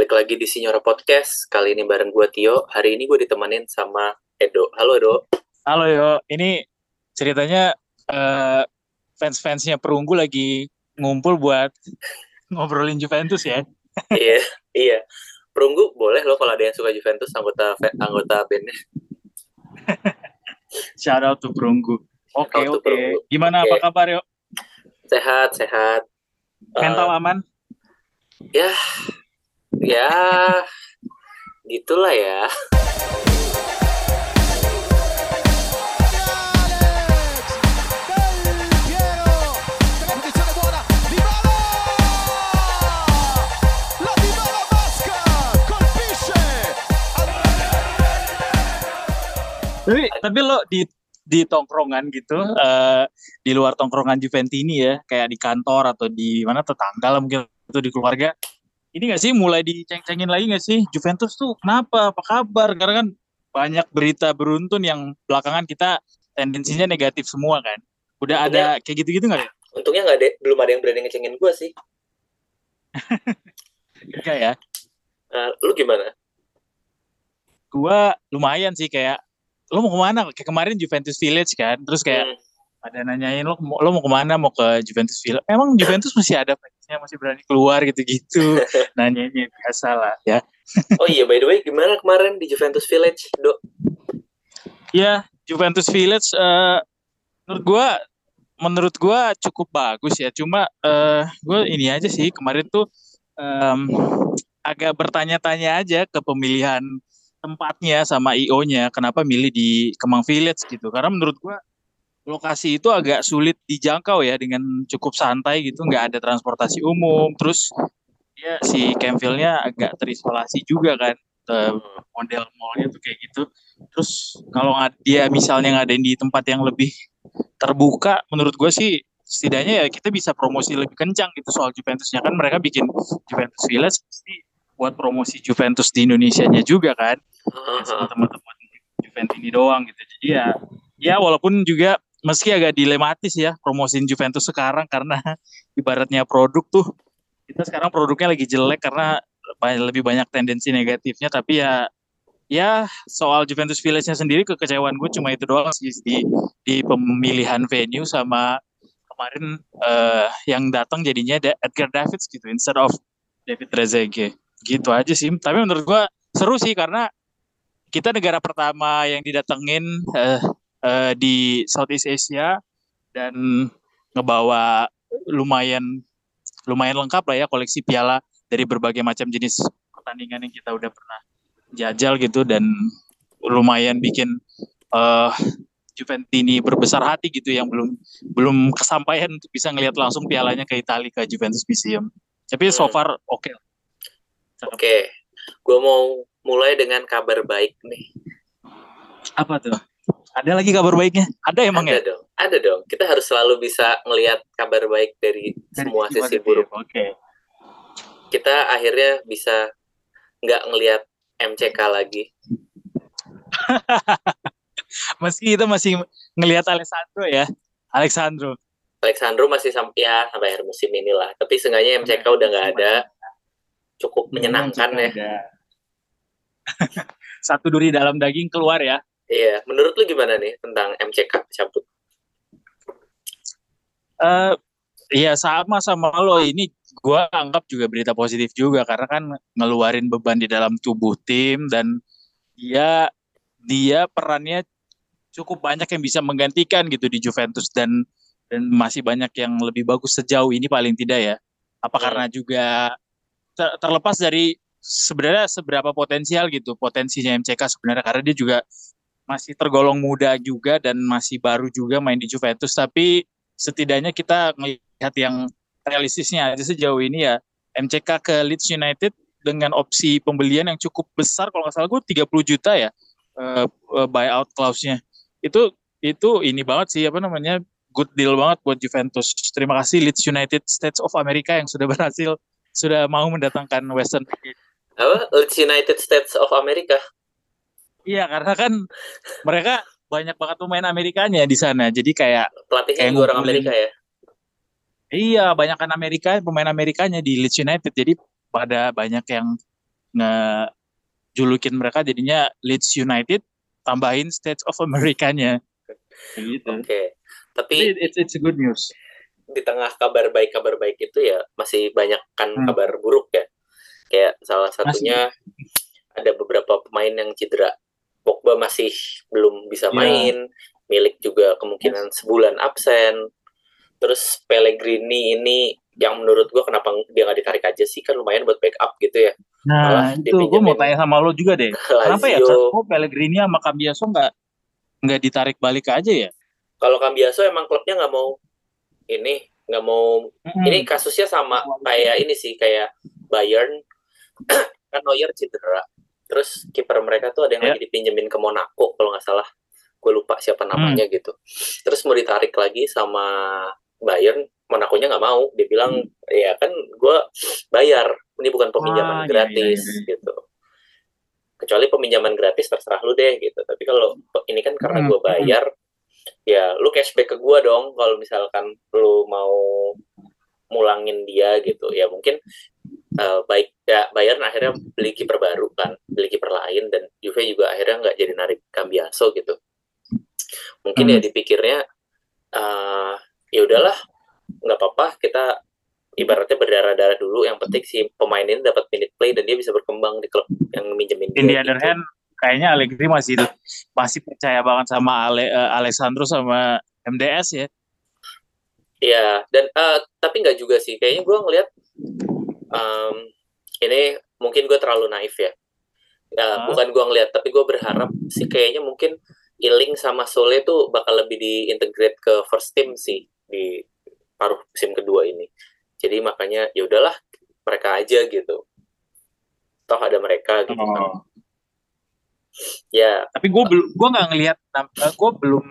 balik lagi di Signora Podcast. Kali ini bareng gue Tio. Hari ini gue ditemenin sama Edo. Halo Edo. Halo Yo, ini ceritanya eh, fans-fansnya Perunggu lagi ngumpul buat ngobrolin Juventus ya. iya, iya. Perunggu boleh loh kalau ada yang suka Juventus anggota anggota bandnya. Shout out to Perunggu. Oke to oke. Perunggu. Gimana Oke. apa kabar Yo? Sehat, sehat. Mental Eh, aman? ya, ya, gitulah ya. Tapi tapi lo di di tongkrongan gitu, eh, di luar tongkrongan Juventini ya, kayak di kantor atau di mana tetangga lah mungkin atau di keluarga. Ini gak sih mulai diceng-cengin lagi gak sih Juventus tuh kenapa? Apa kabar? Karena kan banyak berita beruntun yang belakangan kita tendensinya negatif semua kan. Udah ada kayak gitu-gitu nggak ya? Untungnya nggak ada, belum ada yang berani ngecengin gue sih. Enggak ya. Eh, lu gimana? Gua lumayan sih kayak lo mau ke mana? Kayak kemarin Juventus Village kan, terus kayak Hmm, ada nanyain lo mau- lo mau ke mana? Mau ke Juventus Village? Emang Juventus masih ada fansnya masih berani keluar gitu-gitu? Nanyanya biasa lah ya. Oh iya, by the way, gimana kemarin di Juventus Village, Dok? Ya Juventus Village eh, menurut gua menurut gua cukup bagus ya. Cuma eh gua ini aja sih kemarin tuh em, agak bertanya-tanya aja ke pemilihan tempatnya sama IO-nya kenapa milih di Kemang Village gitu. Karena menurut gua lokasi itu agak sulit dijangkau ya dengan cukup santai gitu, nggak ada transportasi umum. Terus ya si Campville-nya agak terisolasi juga kan. Model mallnya tuh kayak gitu. Terus kalau dia misalnya ngadain di tempat yang lebih terbuka, menurut gue sih setidaknya ya kita bisa promosi lebih kencang gitu soal Juventusnya kan mereka bikin Juventus Village pasti buat promosi Juventus di Indonesia-nya juga kan teman-teman Juventus ini doang gitu jadi ya ya walaupun juga meski agak dilematis ya promosiin Juventus sekarang karena ibaratnya produk tuh kita sekarang produknya lagi jelek karena lebih banyak tendensi negatifnya. Tapi ya ya soal Juventus Village-nya sendiri kekecewaan gue cuma itu doang sih di di pemilihan venue sama kemarin eh, yang datang jadinya Edgar Davids gitu instead of David Trezeguet. Gitu aja sih. Tapi menurut gue seru sih karena kita negara pertama yang didatengin eh, eh, di Southeast Asia dan ngebawa lumayan lumayan lengkap lah ya koleksi piala dari berbagai macam jenis pertandingan yang kita udah pernah jajal gitu dan lumayan bikin eh Juventini berbesar hati gitu yang belum belum kesampaian untuk bisa ngelihat langsung pialanya ke Italia ke Juventus Museum. Tapi so Hmm. far oke. Oke, gue mau mulai dengan kabar baik nih. Apa tuh? Ada lagi kabar baiknya? Ada emang ada ya? dong, ada dong. Kita harus selalu bisa ngelihat kabar baik dari semua Dari sisi positif. buruk. Oke. Kita akhirnya bisa nggak ngelihat MCK lagi. Meski kita masih ngelihat Alessandro ya. Alexandro. Alexandro masih sampai ya sampai akhir musim inilah. Tapi seenggaknya MCK udah nggak ada. Cukup menyenangkan ya. Satu duri dalam daging keluar ya. Iya, menurut lu gimana nih tentang MCK cabut? Eh iya sama sama lo ini gua anggap juga berita positif juga karena kan ngeluarin beban di dalam tubuh tim dan dia dia perannya cukup banyak yang bisa menggantikan gitu di Juventus dan dan masih banyak yang lebih bagus sejauh ini paling tidak ya. Apa Hmm. karena juga ter- terlepas dari sebenarnya seberapa potensial gitu potensinya MCK sebenarnya karena dia juga masih tergolong muda juga dan masih baru juga main di Juventus tapi setidaknya kita melihat yang realistisnya aja sejauh ini ya MCK ke Leeds United dengan opsi pembelian yang cukup besar kalau nggak salah gue 30 juta ya eh, eh, buyout clause-nya itu itu ini banget sih apa namanya good deal banget buat Juventus terima kasih Leeds United States of America yang sudah berhasil sudah mau mendatangkan Western Apa? Leeds United States of America. Iya karena kan mereka banyak banget pemain Amerikanya di sana jadi kayak Pelatihnya Kayak orang. Amerika ya. Iya, banyakkan Amerika, pemain Amerikanya di Leeds United. Jadi pada banyak yang ngejulukin mereka jadinya Leeds United tambahin States of America-nya. Kayak gitu. Oke. Tapi Tapi it's it's a good news. di tengah kabar baik kabar baik itu ya masih banyak kan Hmm. kabar buruk ya. Kayak salah satunya ada beberapa pemain yang cedera. Pogba masih belum bisa Ya. main, Milik juga kemungkinan sebulan absen. Terus Pellegrini ini yang menurut gua kenapa dia nggak ditarik aja sih kan lumayan buat backup gitu ya. Malah Nah, itu gue mau tanya sama lo juga deh. ke Kenapa ya? Kok Pellegrini sama Cambiaso nggak nggak ditarik balik aja ya? Kalau Cambiaso emang klubnya nggak mau ini nggak mau Hmm. ini kasusnya sama kayak ini sih kayak Bayern kan Neuer cedera terus kiper mereka tuh ada yang Ya. lagi dipinjemin ke Monaco kalau nggak salah. Gue lupa siapa namanya gitu. Terus mau ditarik lagi sama Bayern Monaco-nya nggak mau. Dia bilang ya kan gue bayar. Ini bukan Ah, peminjaman iya, gratis iya, iya. gitu. Kecuali peminjaman gratis terserah lu deh gitu. Tapi kalau ini kan karena Hmm, gue bayar ya lu cashback ke gue dong. Kalau misalkan lu mau mulangin dia gitu. Ya mungkin eh, baik ya Bayern akhirnya beli kiper baru kan beli kiper lain dan Juve juga akhirnya nggak jadi narik Cambiaso gitu mungkin Hmm. ya dipikirnya eh ya udahlah nggak apa-apa kita ibaratnya berdarah-darah dulu yang penting si pemain ini dapat minute play dan dia bisa berkembang di klub yang minjemin In the other gitu. hand, kayaknya Allegri masih masih percaya banget sama Ale, eh, Alessandro sama MDS ya. Iya, dan eh, tapi nggak juga sih. Kayaknya gue ngelihat em, ini mungkin gue terlalu naif ya. Ya, bukan gue ngelihat, tapi gue berharap sih kayaknya mungkin Iling sama Sole tuh bakal lebih diintegrate ke first team sih di paruh musim kedua ini. Jadi makanya ya udahlah mereka aja gitu. Toh ada mereka gitu kan. Oh. Ya, Tapi gue belum, gue nggak ngelihat, gue belum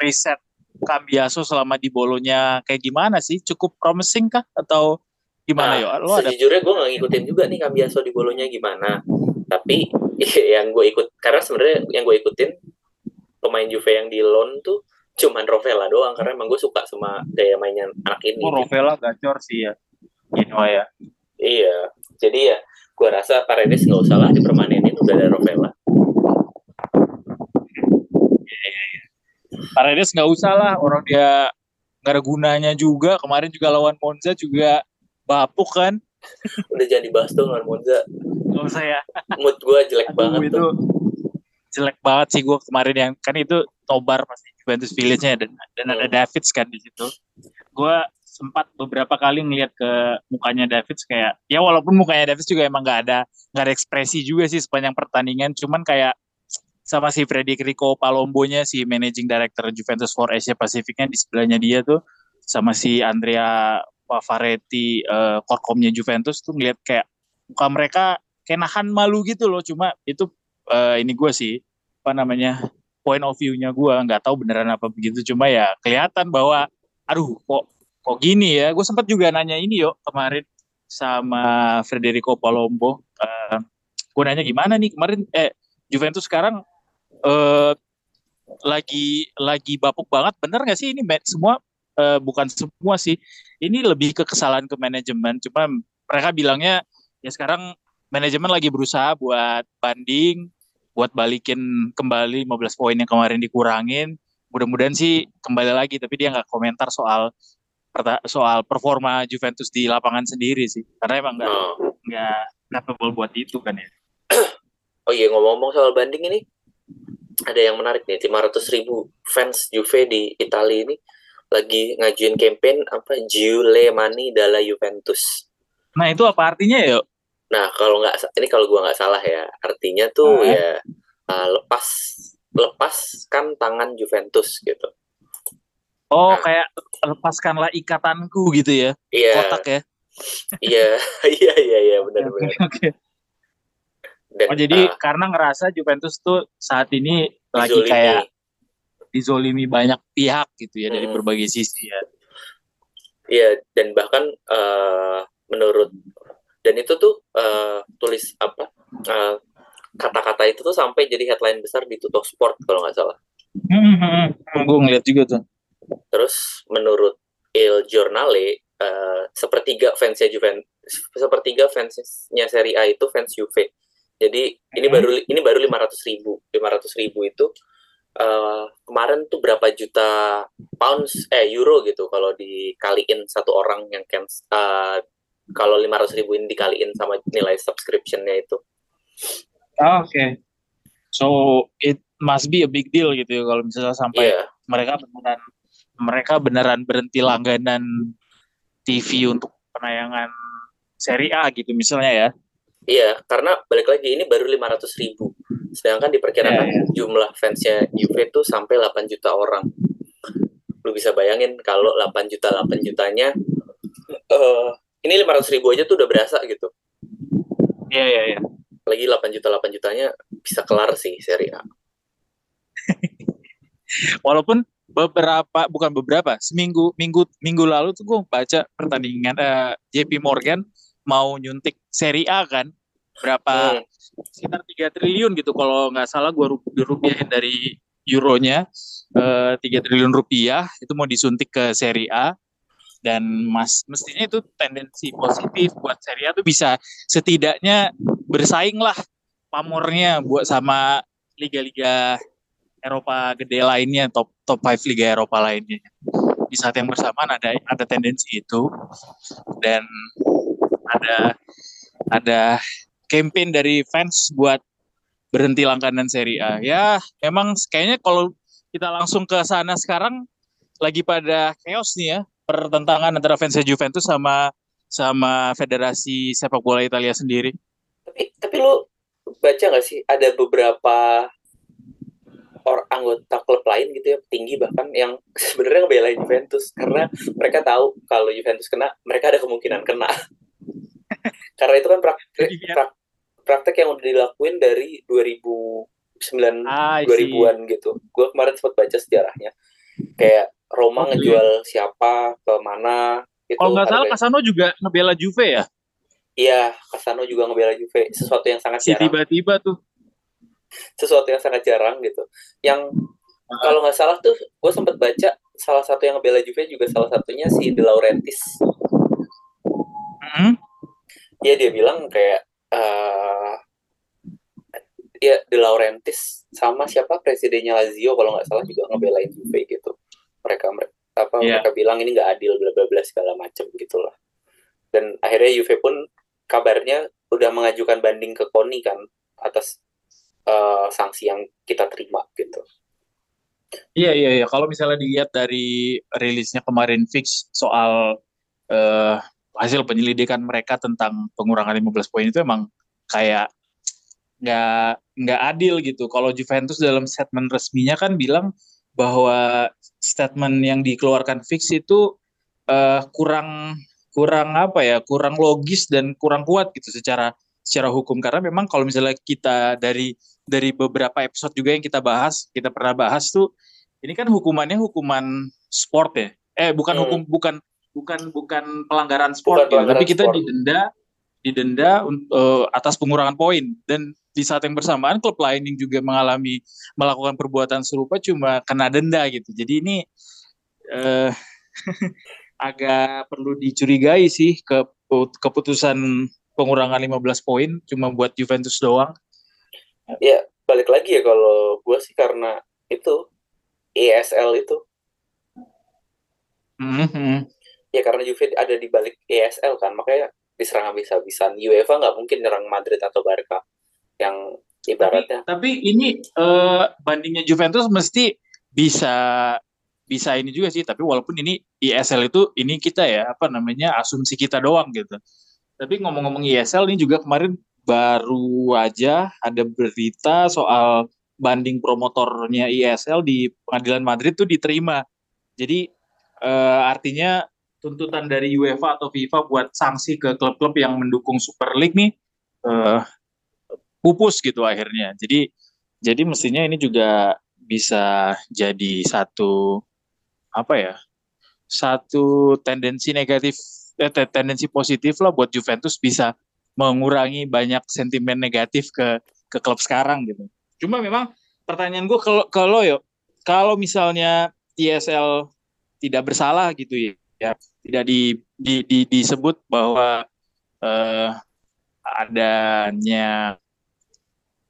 riset Cambiaso selama di bolonya kayak gimana sih? Cukup promising kah atau gimana Nah, yo? Lo ada sejujurnya gue nggak ngikutin juga nih Cambiaso di bolonya gimana. Tapi yang gue ikut, karena sebenarnya yang gue ikutin pemain Juve yang di loan tuh cuman Rovella doang karena emang gue suka sama gaya mainnya anak ini. oh, Rovella gacor sih ya. Genoa ya. Iya, jadi ya gue rasa Paredes nggak usah lah dipermanenin udah ada Rovella. Paredes nggak usah lah, orang dia nggak ada gunanya juga. Kemarin juga lawan Monza juga bapuk kan. Udah jangan dibahas tuh lawan Monza. Gak usah ya. Mood gue jelek Aduh, banget itu tuh. jelek banget sih gue kemarin yang kan itu nobar pasti Juventus Village-nya dan dan ada Hmm. Davids kan di situ. Gue sempat beberapa kali ngeliat ke mukanya Davids kayak ya walaupun mukanya Davids juga emang nggak ada nggak ada ekspresi juga sih sepanjang pertandingan cuman kayak sama si Federico Palombonya si managing director Juventus for Asia Pacificnya di sebelahnya dia tuh sama si Andrea Pavaretti eh, korkomnya Juventus tuh ngeliat kayak muka mereka kayak nahan malu gitu loh. Cuma itu eh, ini gue sih apa namanya point of view-nya gue nggak tahu beneran apa begitu. Cuma ya kelihatan bahwa aduh kok kok gini ya? Gue sempat juga nanya ini yuk kemarin sama Federico Palombo. Eh gue nanya gimana nih kemarin? Eh Juventus sekarang eh lagi lagi bapuk banget. Bener nggak sih ini semua eh, bukan semua sih. Ini lebih ke kesalahan ke manajemen. Cuma mereka bilangnya ya sekarang manajemen lagi berusaha buat banding buat balikin kembali 15 poin yang kemarin dikurangin. Mudah-mudahan sih kembali lagi tapi dia nggak komentar soal soal performa Juventus di lapangan sendiri sih. Karena emang nggak Oh. nggak capable buat itu kan ya. Oh iya ngomong-ngomong soal banding ini ada yang menarik nih. 500 ribu fans Juve di Italia ini lagi ngajuin campaign apa Giule Mani dalla Juventus. nah itu apa artinya ya Nah kalau nggak ini kalau gua nggak salah ya artinya tuh Ah. ya uh, lepas lepaskan tangan Juventus gitu. oh Nah. kayak lepaskanlah ikatanku gitu ya Iya kotak ya iya iya iya iya benar-benar. Oke. Dan Oh jadi uh, karena ngerasa Juventus tuh saat ini lagi kayak dizolimi banyak pihak gitu ya dari Mm-mm. berbagai sisi ya. Iya, dan bahkan eh, menurut dan itu tuh eh, tulis apa eh, kata-kata itu tuh sampai jadi headline besar di Tutto Sport kalau nggak salah. Gue ngeliat juga tuh. Terus menurut Il Giornale eh, sepertiga fansnya Juventus, sepertiga fansnya Serie A itu fans Juve. Jadi ini Hmm. baru ini baru 500 ribu. 500 ribu itu eh, kemarin tuh berapa juta pounds eh euro gitu kalau dikaliin satu orang yang cancel kalau 500 ribu ini dikaliin sama nilai subscriptionnya itu. Ah, Oke. So it must be a big deal gitu ya kalau misalnya sampai Iya, mereka beneran mereka beneran berhenti langganan TV untuk penayangan seri A gitu misalnya ya. Iya karena balik lagi ini baru 500 ribu. Sedangkan diperkirakan Iya, jumlah fansnya Juve tuh sampai 8 juta orang. Lu bisa bayangin kalau 8 juta 8 jutanya eh ini 500 ribu aja tuh udah berasa gitu. Iya iya iya. Lagi 8 juta 8 jutanya bisa kelar sih seri A. Walaupun beberapa bukan beberapa seminggu minggu minggu lalu tuh gue baca pertandingan eh, JP Morgan mau nyuntik seri A kan berapa Hmm. sekitar 3 triliun gitu. Kalau nggak salah gue rupiahin dari euronya eh, 3 triliun rupiah itu mau disuntik ke seri A. Dan mas mestinya itu tendensi positif buat seri A tuh bisa setidaknya bersaing lah pamornya buat sama liga-liga Eropa gede lainnya top top 5 liga Eropa lainnya. Di saat yang bersamaan ada ada tendensi itu. Dan ada ada campaign dari fans buat berhenti langganan Serie A. Ya, memang kayaknya kalau kita langsung ke sana sekarang lagi pada chaos nih ya, pertentangan antara fans Juventus sama sama Federasi Sepak Bola Italia sendiri. Tapi tapi lu baca nggak sih ada beberapa orang anggota klub lain gitu ya tinggi bahkan yang sebenarnya ngebelain Juventus karena mereka tahu kalau Juventus kena mereka ada kemungkinan kena karena itu kan praktek Iya. prak- praktek yang udah dilakuin dari 2009 Ah, I see. 2000-an gitu gue kemarin sempat baca sejarahnya kayak Roma Oke. ngejual siapa ke mana gitu Kalau nggak salah Casano juga ngebela Juve ya. iya Casano juga ngebela Juve sesuatu yang sangat Si jarang tiba-tiba tuh. sesuatu yang sangat jarang gitu. Yang kalau nggak salah tuh, gue sempat baca salah satu yang ngebela Juve juga salah satunya si De Laurentiis. Hmm? Ya dia bilang kayak eh ya De Laurentiis sama siapa presidennya Lazio kalau nggak salah juga ngebelain Juve gitu. Mereka mereka apa Iya. mereka bilang ini nggak adil bla bla bla segala macam gitulah. Dan akhirnya Juve pun kabarnya udah mengajukan banding ke KONI kan atas eh, sanksi yang kita terima gitu. Iya iya iya. Kalau misalnya dilihat dari rilisnya kemarin fix soal eh, hasil penyelidikan mereka tentang pengurangan 15 poin itu emang kayak nggak nggak adil gitu. Kalau Juventus dalam statement resminya kan bilang bahwa statement yang dikeluarkan fix itu eh, kurang kurang apa ya kurang logis dan kurang kuat gitu secara secara hukum karena memang kalau misalnya kita dari dari beberapa episode juga yang kita bahas kita pernah bahas tuh ini kan hukumannya hukuman sport ya eh bukan Hmm. hukum bukan bukan bukan pelanggaran sport Bukan gitu. pelanggaran tapi kita sport. didenda didenda eh, atas pengurangan poin dan di saat yang bersamaan klub lain yang juga mengalami melakukan perbuatan serupa cuma kena denda gitu jadi ini eh, agak perlu dicurigai sih ke keputusan pengurangan 15 poin cuma buat Juventus doang Ya balik lagi ya kalau gue sih karena itu ESL itu Mhm. Ya karena Juve ada di balik ESL kan makanya diserang habis-habisan UEFA nggak mungkin nyerang Madrid atau Barca yang ibaratnya Tapi ini eh, bandingnya Juventus mesti bisa bisa ini juga sih. Tapi walaupun ini ISL itu ini kita ya apa namanya asumsi kita doang gitu. Tapi ngomong-ngomong ISL ini juga kemarin baru aja ada berita soal banding promotornya ISL di Pengadilan Madrid tuh diterima. Jadi eh, artinya tuntutan dari UEFA atau FIFA buat sanksi ke klub-klub yang mendukung Super League nih eh, pupus gitu akhirnya. Jadi jadi mestinya ini juga bisa jadi satu apa ya? Satu tendensi negatif eh, te- tendensi positif lah buat Juventus bisa mengurangi banyak sentimen negatif ke ke klub sekarang gitu. Cuma memang pertanyaan gue kalau kalau yo kalau misalnya ISL tidak bersalah gitu ya tidak di, di, di- disebut bahwa eh, adanya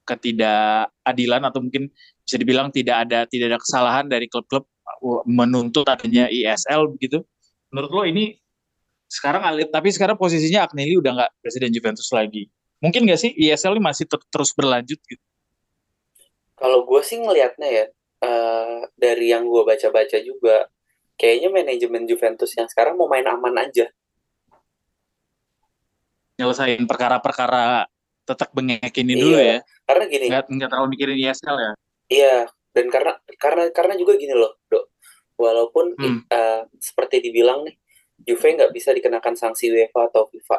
ketidakadilan atau mungkin bisa dibilang tidak ada tidak ada kesalahan dari klub-klub menuntut adanya ISL begitu. Menurut lo ini sekarang tapi sekarang posisinya Agnelli udah nggak presiden Juventus lagi. Mungkin nggak sih ISL ini masih ter- terus berlanjut gitu? Kalau gue sih ngelihatnya ya eh, dari yang gue baca-baca juga kayaknya manajemen Juventus yang sekarang mau main aman aja. Nyelesain perkara-perkara tetap bengek ini dulu Iya. ya. Karena gini, Nggak nggak terlalu mikirin ISL ya. Iya, dan karena karena karena juga gini loh, Dok. Walaupun Hmm. eh, seperti dibilang nih, Juve nggak bisa dikenakan sanksi UEFA atau FIFA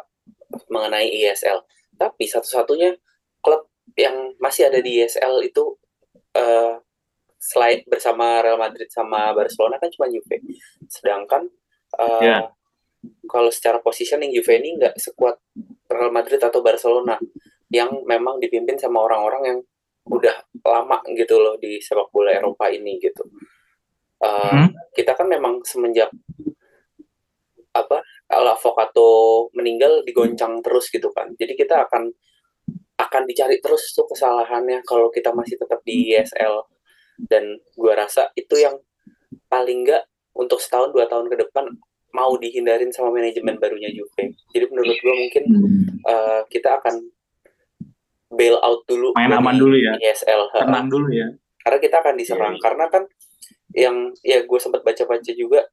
mengenai ISL. Tapi satu-satunya klub yang masih ada di ISL itu eh, selain bersama Real Madrid sama Barcelona kan cuma Juve. Sedangkan eh, Iya. kalau secara positioning Juve ini nggak sekuat Real Madrid atau Barcelona yang memang dipimpin sama orang-orang yang udah lama gitu loh di sepak bola Eropa ini gitu. Uh, Hmm. Kita kan memang semenjak apa Al Avocato meninggal digoncang terus gitu kan. Jadi kita akan akan dicari terus tuh kesalahannya kalau kita masih tetap di ISL dan gua rasa itu yang paling nggak untuk setahun dua tahun ke depan mau dihindarin sama manajemen barunya Juve. Jadi menurut gua mungkin uh, kita akan bail out dulu Main aman dulu ya. ISL. Ha. Tenang dulu ya. karena kita akan diserang Iya. karena kan yang ya gue sempat baca-baca juga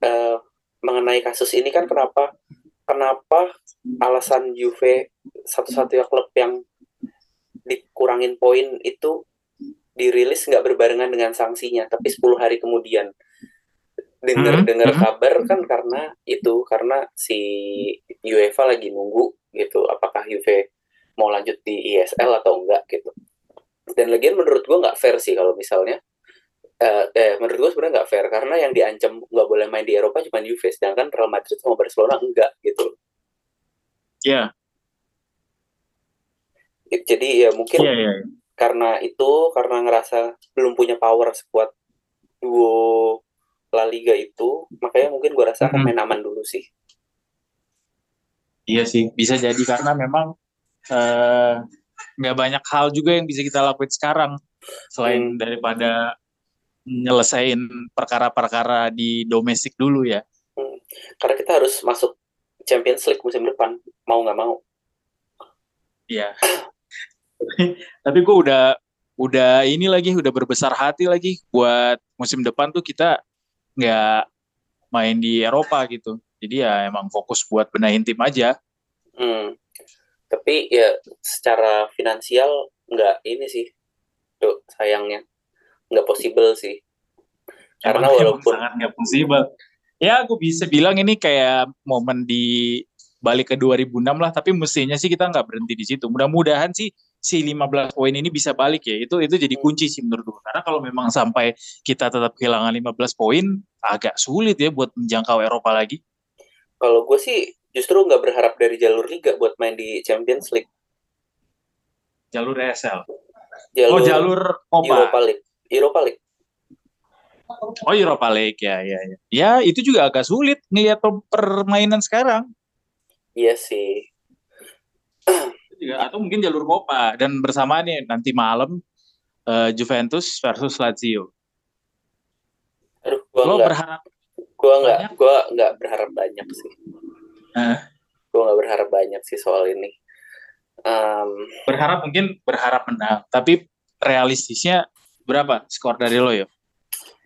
eh, mengenai kasus ini kan kenapa kenapa alasan Juve satu-satunya klub yang dikurangin poin itu dirilis nggak berbarengan dengan sanksinya tapi 10 hari kemudian dengar Mhm, dengar mhm. kabar kan karena itu karena si UEFA lagi nunggu gitu apakah Juve mau lanjut di ISL atau enggak gitu dan lagian menurut gua nggak fair sih kalau misalnya eh, eh menurut gua sebenarnya nggak fair karena yang diancam nggak boleh main di Eropa cuma Juve sedangkan Real Madrid sama Barcelona enggak gitu Iya. jadi ya mungkin Iya iya. iya. Karena itu karena ngerasa belum punya power sekuat duo La Liga itu makanya mungkin gua rasa akan main aman dulu sih Iya sih, bisa jadi karena memang eh, nggak banyak hal juga yang bisa kita lakuin sekarang selain Hmm. daripada nyelesain perkara-perkara di domestik dulu ya. karena kita harus masuk Champions League musim depan mau nggak mau Iya. Tapi gue udah udah ini lagi, udah berbesar hati lagi buat musim depan tuh kita nggak main di Eropa gitu. Jadi ya emang fokus buat benahin tim aja. Hmm. Tapi ya secara finansial nggak ini sih, tuh sayangnya nggak possible sih. Karena Emang- emang walaupun sangat nggak possible. Ya, aku bisa bilang ini kayak momen di balik ke 2006 lah, tapi mestinya sih kita nggak berhenti di situ. Mudah-mudahan sih si 15 poin ini bisa balik ya. Itu itu jadi kunci sih menurut gue. Karena kalau memang sampai kita tetap kehilangan 15 poin, agak sulit ya buat menjangkau Eropa lagi. kalau gue sih justru nggak berharap dari jalur liga buat main di Champions League, Jalur ESL. jalur, Oh, jalur Copa. Europa League, Europa League. Oh, Europa League ya, ya, ya. Ya, itu juga agak sulit ngelihat per- permainan sekarang. Iya sih. Juga atau mungkin jalur Copa dan bersamaan nih nanti malam eh, Juventus versus Lazio. Aduh, gue Lo nggak, berharap gue nggak, banyak? gue nggak berharap banyak sih. Eh. Gue nggak berharap banyak sih soal ini. Em, berharap mungkin berharap menang, tapi realistisnya berapa skor dari lo ya?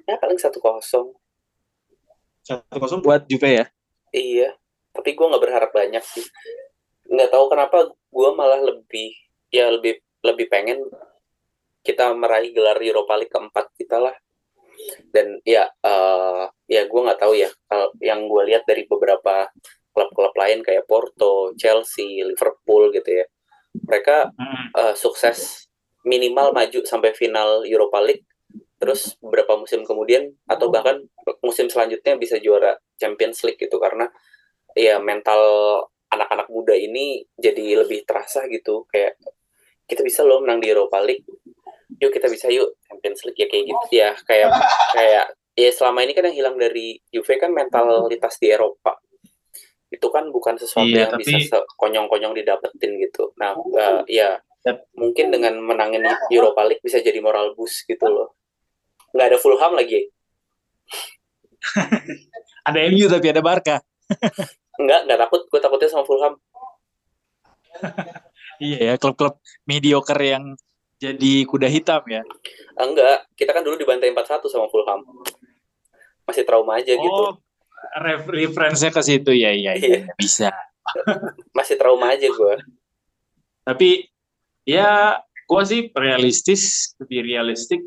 ya paling satu kosong. Satu kosong buat Juve ya. Iya, tapi gue nggak berharap banyak sih. Nggak tahu kenapa gue malah lebih ya lebih lebih pengen kita meraih gelar Europa League keempat kita lah. Dan ya eh, ya gue nggak tahu ya kalau yang gue lihat dari beberapa klub-klub lain kayak Porto, Chelsea, Liverpool gitu ya. Mereka eh, sukses minimal maju sampai final Europa League terus beberapa musim kemudian atau bahkan musim selanjutnya bisa juara Champions League gitu karena ya mental anak-anak muda ini jadi lebih terasa gitu kayak kita bisa loh menang di Europa League yuk kita bisa yuk Champions League ya kayak gitu ya kayak kayak ya selama ini kan yang hilang dari Juve kan mentalitas di Eropa itu kan bukan sesuatu Iya, yang tapi- bisa konyong-konyong didapetin gitu nah eh, ya Yap. mungkin dengan menangin Europa League bisa jadi moral boost gitu loh. Nggak ada Fulham lagi. Ada MU tapi ada Barca. Enggak, nggak takut. Gue takutnya sama Fulham. Iya ya, klub-klub mediocre yang jadi kuda hitam ya. Enggak, kita kan dulu dibantai 4-1 sama Fulham. Masih trauma aja gitu. Oh, ref reference-nya ke situ ya, iya, Iya. bisa. Masih trauma aja gue. Tapi ya gue sih realistis, lebih realistik,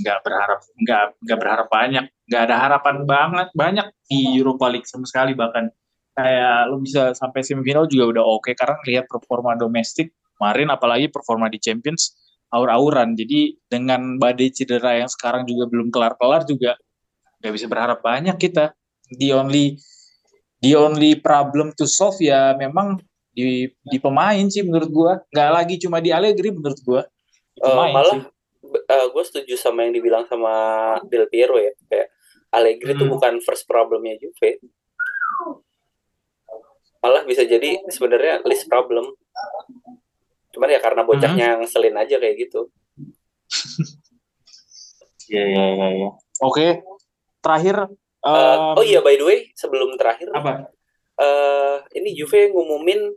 nggak berharap, nggak nggak berharap banyak, nggak ada harapan banget banyak di Europa League sama sekali bahkan. Kayak lo bisa sampai semifinal juga udah oke karena lihat performa domestik kemarin apalagi performa di Champions aur-auran. Jadi dengan badai cedera yang sekarang juga belum kelar-kelar juga nggak bisa berharap banyak kita. The only the only problem to solve ya memang di di pemain sih menurut gua nggak lagi cuma di Allegri menurut gua Eh, pemain malah sih. gue setuju sama yang dibilang sama Del Piero ya. Kayak Allegri itu Hmm. bukan first problemnya Juve. Malah bisa jadi sebenarnya list problem. Cuman ya karena bocahnya Hmm. yang selin aja kayak gitu. Iya iya iya. iya. Oke terakhir Eh, em, oh iya by the way sebelum terakhir apa eh ini Juve ngumumin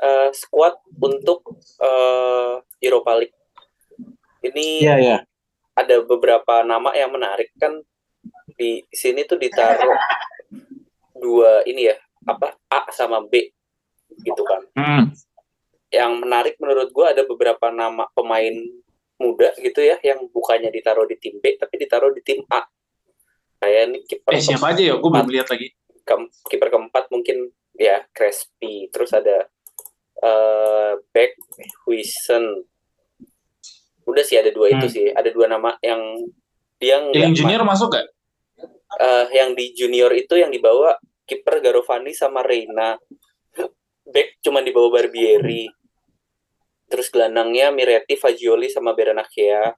eh, squad untuk eh, Europa League. Ini Iya iya. ada beberapa nama yang menarik kan di sini tuh ditaruh dua ini ya apa A sama B gitu kan. Hmm. Yang menarik menurut gua ada beberapa nama pemain muda gitu ya yang bukannya ditaruh di tim B tapi ditaruh di tim A. Kayak ini kiper Eh siapa aja ya? Gue belum lihat lagi. Ke- kiper keempat mungkin ya Crespi. Terus ada eh back Huisen. Udah sih ada dua itu Hmm. sih. Ada dua nama yang dia Yang ma- junior masuk gak? eh, yang di junior itu yang dibawa kiper Garovani sama Reina. Back cuma dibawa Barbieri. Terus gelandangnya Miretti Fagioli sama Berenakea.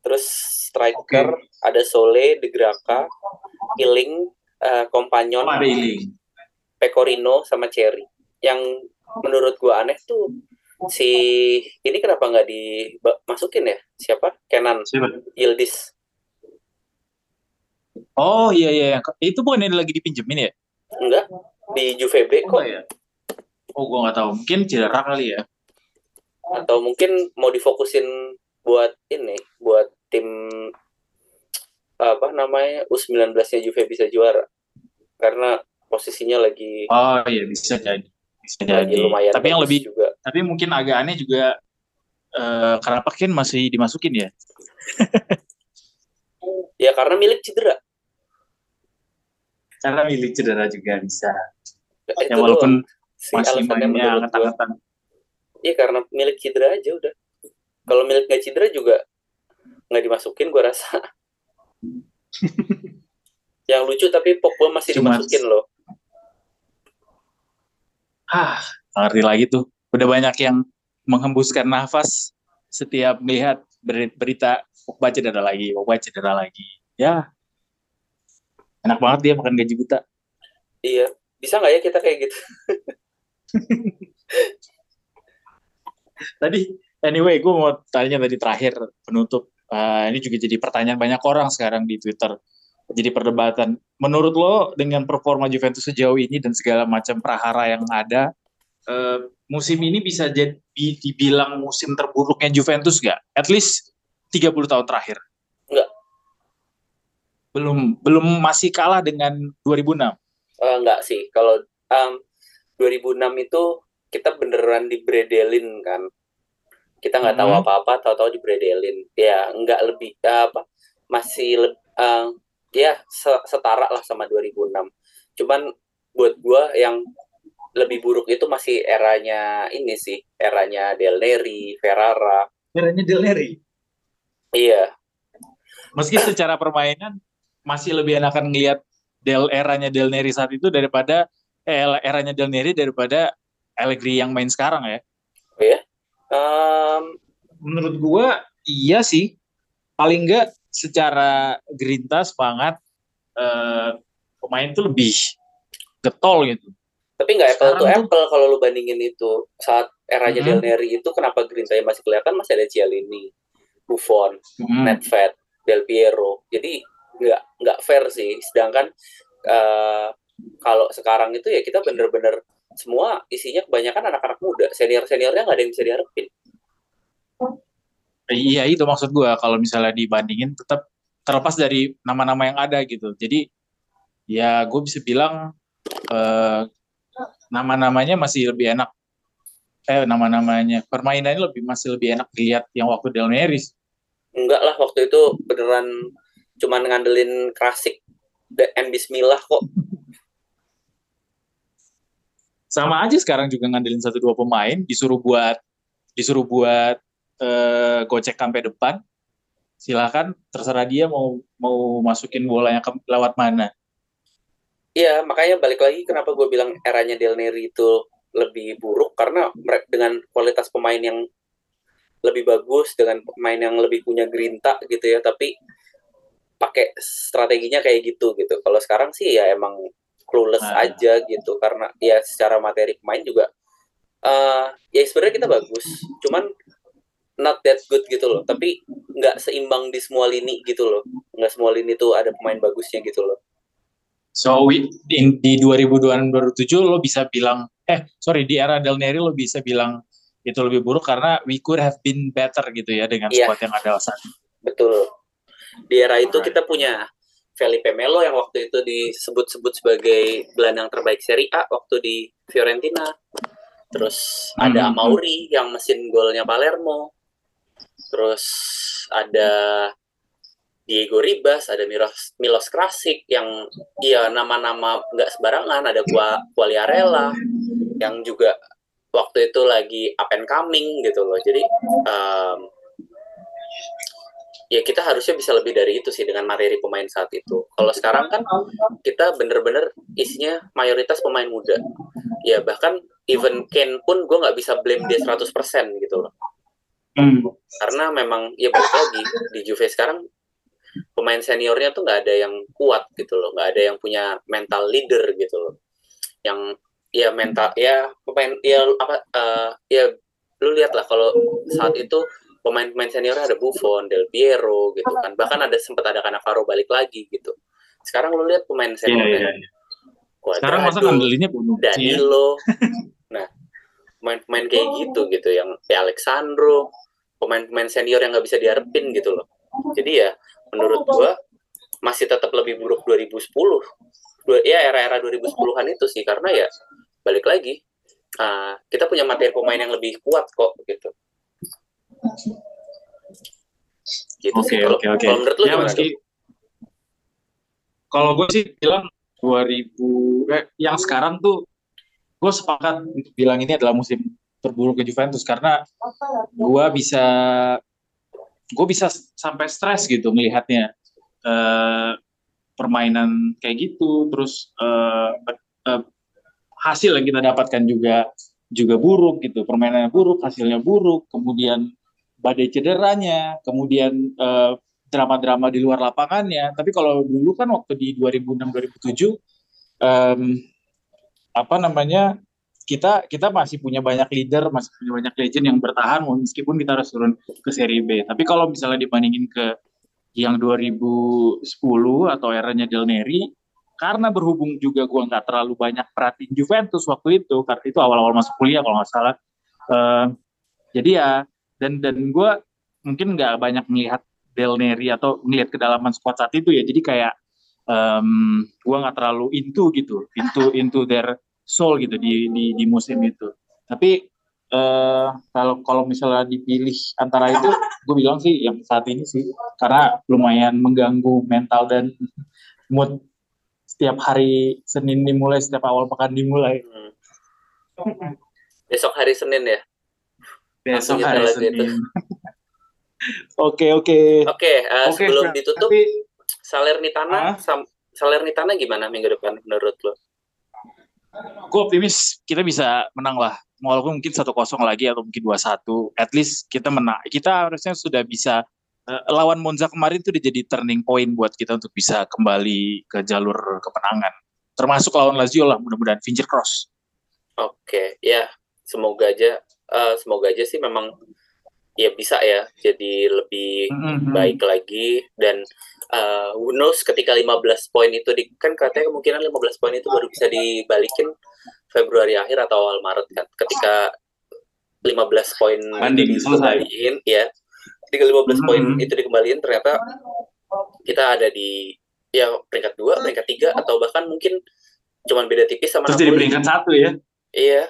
Terus striker ada Sole De Graca Iling eh, Compagnon Oh, Iling. Pecorino sama Cherry. Yang menurut gua aneh tuh si ini kenapa nggak dimasukin ya? Siapa? Kenan Siapa? Yildiz. Oh iya iya. ke- Itu bukan yang lagi dipinjemin ya? Enggak di Juve B kok ya. Oh gue nggak tahu. Mungkin cedera kali ya. atau mungkin mau difokusin buat ini, buat tim apa namanya U19-nya Juve bisa juara. Karena posisinya lagi Oh iya bisa jadi. Bisa lagi jadi. lumayan Tapi yang lebih juga. tapi mungkin agak aneh juga eh karena Pakin masih dimasukin ya. Ya karena milik cedera. Karena milik cedera juga bisa. Itu Ya walaupun sih masih mainnya angkat-angkatan. Iya karena milik cedera aja udah. Kalau milik nggak cedera juga nggak dimasukin gua rasa. Yang lucu tapi Pogba masih Cuma- dimasukin loh. Ah, ngerti lagi tuh. Udah banyak yang menghembuskan nafas setiap melihat beri- berita Pogba cedera lagi, Pogba cedera lagi. Ya, enak banget dia makan gaji buta. Iya, bisa nggak ya kita kayak gitu? Tadi, anyway, gue mau tanya tadi terakhir penutup. Eh, ini juga jadi pertanyaan banyak orang sekarang di Twitter. Jadi perdebatan. Menurut lo dengan performa Juventus sejauh ini dan segala macam prahara yang ada, eh, musim ini bisa jadi dibilang musim terburuknya Juventus gak? At least 30 tahun terakhir. Nggak. Belum belum masih kalah dengan 2006. Eh, nggak sih. Kalau em, 2006 itu kita beneran dibredelin kan. Kita nggak tahu Hmm. apa-apa, tahu-tahu dibredelin. Ya nggak lebih eh, apa masih eh, ya se- setara lah sama 2006. Cuman buat gua yang lebih buruk itu masih eranya ini sih, eranya Del Neri, Ferrara. Eranya Del Neri. Iya, Meski secara permainan masih lebih enakan ngelihat Del eranya Del Neri saat itu daripada eh, eranya Del Neri daripada Allegri yang main sekarang ya. Em, Menurut gua iya sih. Paling enggak secara gerinta semangat eh, pemain tuh lebih getol gitu. tapi nggak apple to apple kalau lu bandingin itu saat Mhm. Del Neri itu kenapa Grintanya masih kelihatan masih ada Cialini, Buffon, Hmm. Nedved, Del Piero. Jadi nggak nggak fair sih. Sedangkan eh, kalau sekarang itu ya kita bener-bener semua isinya kebanyakan anak-anak muda. Senior-seniornya nggak ada yang bisa diharapin. Iya itu maksud gue kalau misalnya dibandingin tetap terlepas dari nama-nama yang ada gitu. Jadi ya gue bisa bilang eh, nama-namanya masih lebih enak. Eh nama-namanya permainannya lebih masih lebih enak dilihat yang waktu Del Neris. Enggak lah waktu itu beneran cuman ngandelin klasik dan Bismillah kok. Sama aja sekarang juga ngandelin satu dua pemain disuruh buat disuruh buat eh, gocek sampai depan. Silakan terserah dia mau mau masukin bolanya ke lewat mana. Iya, makanya balik lagi kenapa gue bilang eranya Del Neri itu lebih buruk karena dengan kualitas pemain yang lebih bagus dengan pemain yang lebih punya grinta gitu ya, tapi pakai strateginya kayak gitu gitu. Kalau sekarang sih ya emang clueless Nah. aja gitu karena ya secara materi pemain juga eh ya sebenarnya kita bagus, cuman not that good gitu loh. Tapi nggak seimbang di semua lini gitu loh. Nggak semua lini tuh ada pemain bagusnya gitu loh. So we, in, di 2002-2007 lo bisa bilang, eh sorry di era Del Neri lo bisa bilang itu lebih buruk karena we could have been better gitu ya dengan Iya. squad yang ada saat. Betul. Di era itu Alright. kita punya Felipe Melo yang waktu itu disebut-sebut sebagai gelandang terbaik Serie A waktu di Fiorentina. Terus ada Hmm. Amauri yang mesin golnya Palermo. Terus ada Diego Ribas, ada Milos, Milos Krasik yang ya nama-nama nggak sembarangan, ada Gua Quagliarella yang juga waktu itu lagi up and coming gitu loh. Jadi em, ya kita harusnya bisa lebih dari itu sih dengan materi pemain saat itu. Kalau sekarang kan kita bener-bener isinya mayoritas pemain muda. Ya bahkan even Ken pun gue nggak bisa blame dia 100% gitu loh. Hmm. Karena memang ya balik lagi di Juve sekarang pemain seniornya tuh nggak ada yang kuat gitu loh, nggak ada yang punya mental leader gitu loh. Yang ya mental ya pemain ya apa eh, ya lu lihat lah kalau saat itu pemain-pemain seniornya ada Buffon, Del Piero gitu kan. Bahkan ada sempat ada Cannavaro balik lagi gitu. Sekarang lu lihat pemain Iya, seniornya iya, iya. Sekarang masa ngandelinnya ya? Danilo. Nah, pemain-pemain kayak gitu gitu yang ya Alexandro, pemain-pemain senior yang nggak bisa diharapin gitu loh. Jadi ya menurut gua masih tetap lebih buruk 2010. Dua, ya era-era 2010-an itu sih karena ya balik lagi ah, kita punya materi pemain yang lebih kuat kok gitu. Gitu Oke oke oke. Ya meski kalau gue sih bilang 2000 eh, yang sekarang tuh gue sepakat untuk bilang ini adalah musim terburuk ke Juventus karena gue bisa gue bisa sampai stres gitu melihatnya eh, permainan kayak gitu terus eh, eh, hasil yang kita dapatkan juga juga buruk gitu permainannya buruk hasilnya buruk kemudian badai cederanya kemudian eh, drama-drama di luar lapangannya. Tapi kalau dulu kan waktu di 2006-2007 em, apa namanya kita kita masih punya banyak leader masih punya banyak legend yang bertahan meskipun kita harus turun ke seri B. Tapi kalau misalnya dibandingin ke yang 2010 atau eranya Del Neri karena berhubung juga gua nggak terlalu banyak perhatiin Juventus waktu itu karena itu awal-awal masuk kuliah kalau nggak salah Eh, jadi ya dan dan gua mungkin nggak banyak melihat Del Neri atau melihat kedalaman squad saat itu ya jadi kayak em, gua nggak terlalu into gitu into into their soul gitu di di, di musim itu tapi eh, kalau kalau misalnya dipilih antara itu gue bilang sih yang saat ini sih karena lumayan mengganggu mental dan mood setiap hari Senin dimulai setiap awal pekan dimulai. Besok hari Senin ya. Besok Langsung hari. Senin oke oke. Oke, eh, Oke, sebelum ditutup tapi Salernitana sam- Salernitana gimana minggu depan menurut lo? gue optimis kita bisa menang lah. Walaupun mungkin satu kosong lagi atau mungkin dua satu. At least kita menang kita harusnya sudah bisa eh, lawan Monza kemarin itu udah jadi turning point buat kita untuk bisa kembali ke jalur kemenangan. Termasuk lawan Lazio lah mudah-mudahan finger cross. Oke, ya semoga aja eh, semoga aja sih memang ya bisa ya jadi lebih Mhm. baik lagi dan uh, who knows ketika 15 poin itu di, kan katanya kemungkinan 15 poin itu baru bisa dibalikin Februari akhir atau awal Maret kan ketika 15 poin dikembaliin ya ketika 15 poin Mhm. itu dikembaliin ternyata kita ada di ya peringkat dua peringkat tiga atau bahkan mungkin cuman beda tipis sama Terus jadi peringkat satu ya. iya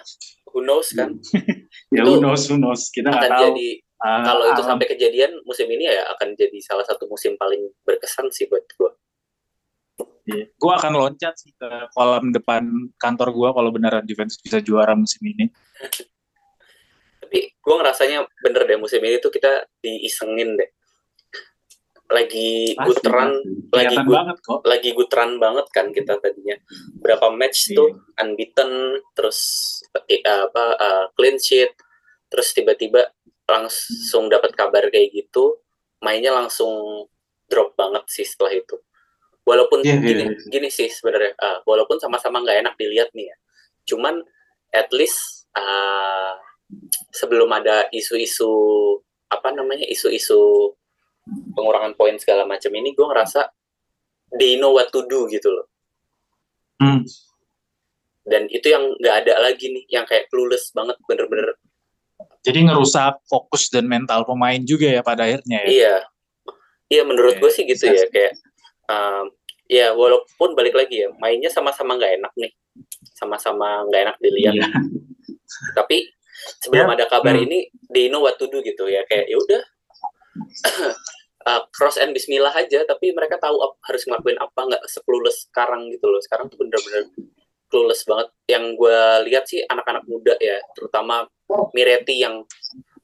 who knows kan Ya Itu who knows, who knows. Kita nggak akan tahu. jadi Ah, kalau itu alam. sampai kejadian musim ini ya akan jadi salah satu musim paling berkesan sih buat gue. Gue akan loncat sih ke kolam depan kantor gue kalau beneran Juventus bisa juara musim ini. Tapi gue ngerasanya bener deh musim ini tuh kita diisengin deh. Lagi Pasti, gutran, pasti. lagi good- banget kok. lagi gutran banget kan kita tadinya. Berapa match Iya. tuh unbeaten, terus eh, apa eh, clean sheet, terus tiba-tiba langsung dapat kabar kayak gitu, mainnya langsung drop banget sih setelah itu. Walaupun Iya, iya, gini, iya. gini sih sebenarnya, ah, walaupun sama-sama nggak enak dilihat nih ya, cuman at least ah, sebelum ada isu-isu apa namanya isu-isu pengurangan poin segala macam ini, gue ngerasa they know what to do gitu loh. Hmm. Dan itu yang nggak ada lagi nih, yang kayak clueless banget, bener-bener. Jadi ngerusak fokus dan mental pemain juga ya pada akhirnya ya. Iya, iya menurut gue sih gitu ya, kayak um, ya walaupun balik lagi ya, mainnya sama-sama nggak enak nih, sama-sama nggak enak dilihat. Iya. Tapi sebelum Ya, ada kabar hmm. ini, they know what to do gitu ya, kayak ya udah uh, cross and Bismillah aja, tapi mereka tahu ap- harus ngelakuin apa, nggak seclueless sekarang gitu loh. Sekarang tuh bener-bener clueless banget. Yang gue lihat sih anak-anak muda ya, terutama Miretti yang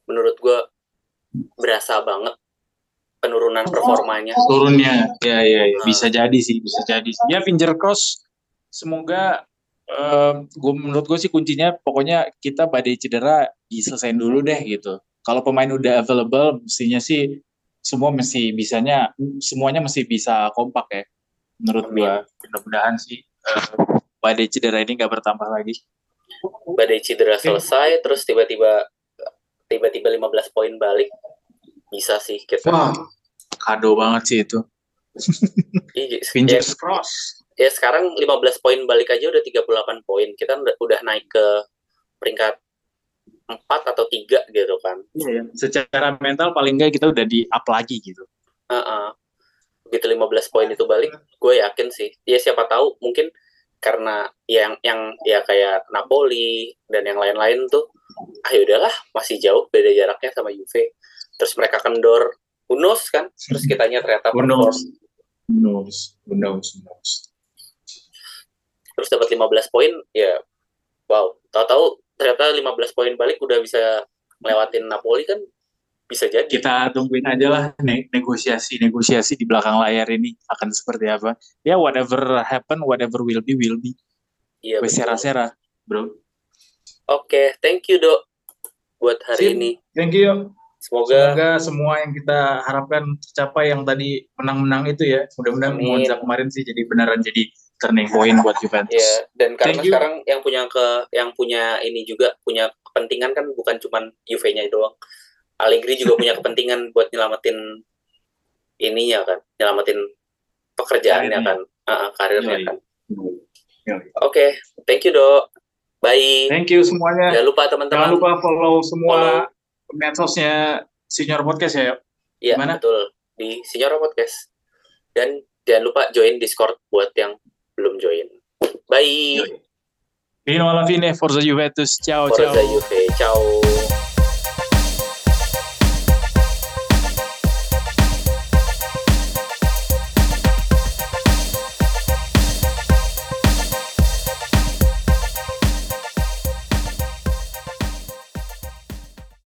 menurut gue berasa banget penurunan performanya. turunnya ya ya, ya. Nah. bisa jadi sih bisa jadi ya finger cross semoga gue menurut gue sih kuncinya pokoknya kita badai cedera diselesain dulu deh gitu kalau pemain udah available mestinya sih semua mesti bisanya semuanya mesti bisa kompak ya menurut gue mudah-mudahan sih eh, badai cedera ini nggak bertambah lagi. Badai cedera selesai terus tiba-tiba tiba-tiba 15 poin balik bisa sih kita wah. Kado banget sih itu. Iya, ya, fingers cross ya sekarang 15 poin balik aja udah 38 poin. Kita udah naik ke peringkat 4 atau 3 gitu kan Iya, ya. secara mental paling nggak kita udah di up lagi gitu Heeh. begitu 15 poin itu balik gue yakin sih ya siapa tahu mungkin karena yang yang ya kayak Napoli dan yang lain-lain tuh ah udahlah masih jauh beda jaraknya sama Juve terus mereka kendor knows kan terus kitanya ternyata? Who knows? Who knows? terus dapat 15 poin ya wow tahu-tahu ternyata 15 poin balik udah bisa ngelewatin Napoli kan bisa jadi Kita tungguin aja lah ne- negosiasi-negosiasi di belakang layar ini akan seperti apa. Ya whatever happen, whatever will be, will be. iya sera-sera, bro. oke thank you dok buat hari Sip. ini Thank you. semoga Semoga semua yang kita harapkan tercapai yang tadi menang-menang itu ya. Mudah-mudahan. Monza kemarin sih jadi beneran jadi turning point buat Juventus. ya dan karena Thank you. sekarang yang punya ke yang punya ini juga punya kepentingan kan bukan cuman Juve-nya doang Allegri juga punya kepentingan buat nyelamatin ininya kan nyelamatin pekerjaannya Karirnya. kan ah, karirnya Yoi. kan oke thank you dok bye Thank you semuanya. jangan lupa Jangan teman-teman lupa follow semua medsosnya Senior Podcast ya. ya Gimana? betul di Signora Podcast dan jangan lupa join Discord buat yang belum join. Bye. Fino alla fine, Forza Juventus. Ciao, ciao. Forza Juve ciao